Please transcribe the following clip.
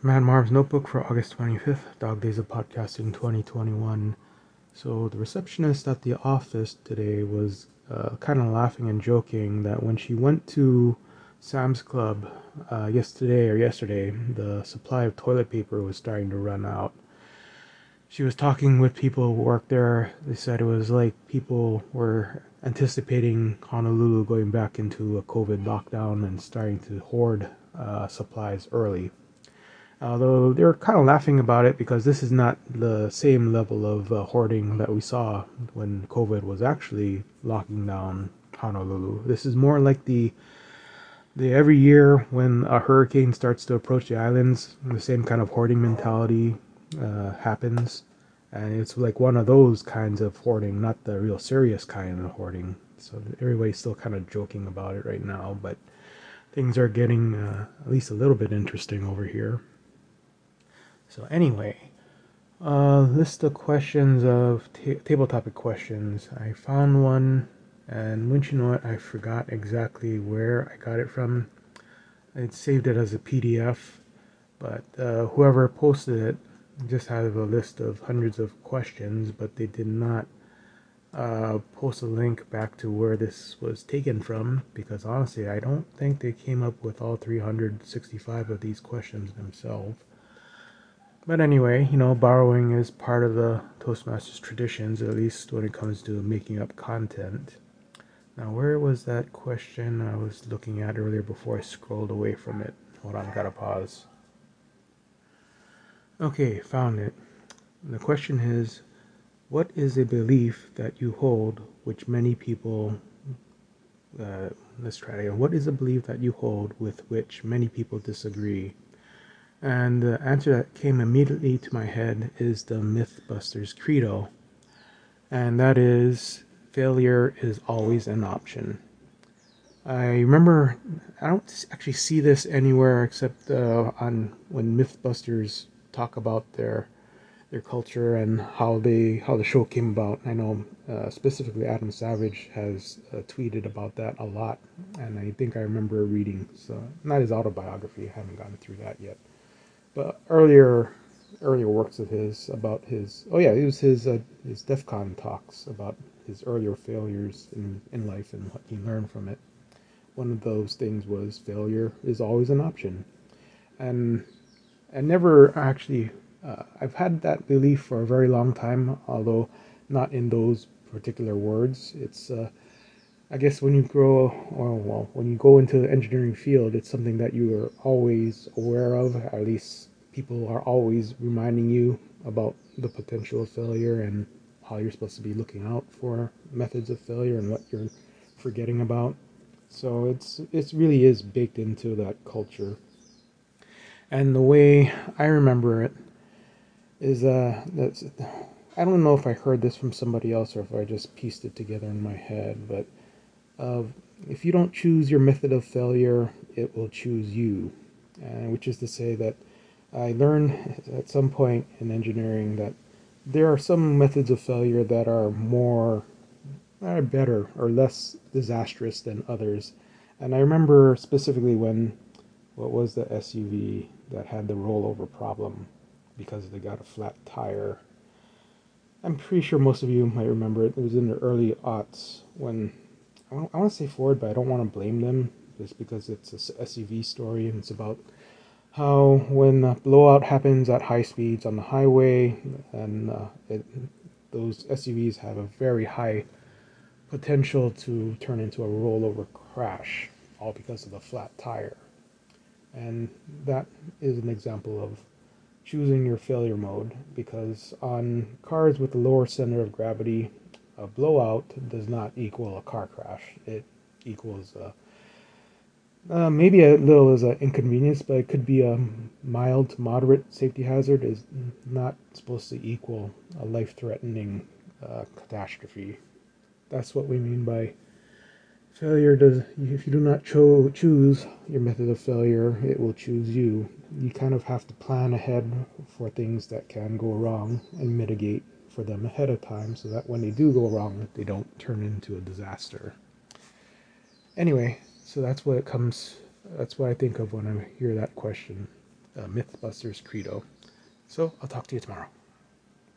Mad Marv's Notebook for August 25th, Dog Days of Podcasting 2021. So, the receptionist at the office today was uh, kind of laughing and joking that when she went to Sam's Club uh, yesterday or yesterday, the supply of toilet paper was starting to run out. She was talking with people who work there. They said it was like people were anticipating Honolulu going back into a COVID lockdown and starting to hoard uh, supplies early although they're kind of laughing about it because this is not the same level of uh, hoarding that we saw when COVID was actually locking down Honolulu. This is more like the the every year when a hurricane starts to approach the islands, the same kind of hoarding mentality uh, happens, and it's like one of those kinds of hoarding, not the real serious kind of hoarding. So everybody's still kind of joking about it right now, but things are getting uh, at least a little bit interesting over here. So anyway, uh, list of questions of ta- table topic questions. I found one, and wouldn't you know it, I forgot exactly where I got it from. I saved it as a PDF, but uh, whoever posted it just had a list of hundreds of questions, but they did not uh, post a link back to where this was taken from because honestly, I don't think they came up with all 365 of these questions themselves. But anyway, you know, borrowing is part of the Toastmasters traditions, at least when it comes to making up content. Now, where was that question I was looking at earlier before I scrolled away from it? Hold on, gotta pause. Okay, found it. The question is What is a belief that you hold which many people. Uh, let's try it again. What is a belief that you hold with which many people disagree? And the answer that came immediately to my head is the Mythbusters Credo. And that is failure is always an option. I remember, I don't actually see this anywhere except uh, on when Mythbusters talk about their their culture and how they how the show came about. I know uh, specifically Adam Savage has uh, tweeted about that a lot, and I think I remember reading so not his autobiography. I haven't gotten through that yet, earlier earlier works of his about his oh yeah it was his uh, his DEF CON talks about his earlier failures in, in life and what he learned from it. One of those things was failure is always an option, and I never actually uh, I've had that belief for a very long time, although not in those particular words. It's uh, I guess when you grow, or well, when you go into the engineering field, it's something that you are always aware of. At least people are always reminding you about the potential of failure and how you're supposed to be looking out for methods of failure and what you're forgetting about. So it's it really is baked into that culture. And the way I remember it is uh I don't know if I heard this from somebody else or if I just pieced it together in my head, but of if you don't choose your method of failure, it will choose you. Which is to say that I learned at some point in engineering that there are some methods of failure that are more, are better or less disastrous than others. And I remember specifically when, what was the SUV that had the rollover problem because they got a flat tire. I'm pretty sure most of you might remember it. It was in the early aughts when I want, I want to say Ford, but I don't want to blame them just because it's a SUV story and it's about how when the blowout happens at high speeds on the highway and uh, it, those SUVs have a very high potential to turn into a rollover crash, all because of the flat tire. And that is an example of choosing your failure mode because on cars with a lower center of gravity, a blowout does not equal a car crash. It equals a, uh, maybe a little as an inconvenience, but it could be a mild to moderate safety hazard. Is not supposed to equal a life-threatening uh, catastrophe. That's what we mean by failure. Does if you do not cho- choose your method of failure, it will choose you. You kind of have to plan ahead for things that can go wrong and mitigate for them ahead of time so that when they do go wrong, they don't turn into a disaster. Anyway, so that's what it comes, that's what I think of when I hear that question. uh, Mythbusters Credo. So I'll talk to you tomorrow.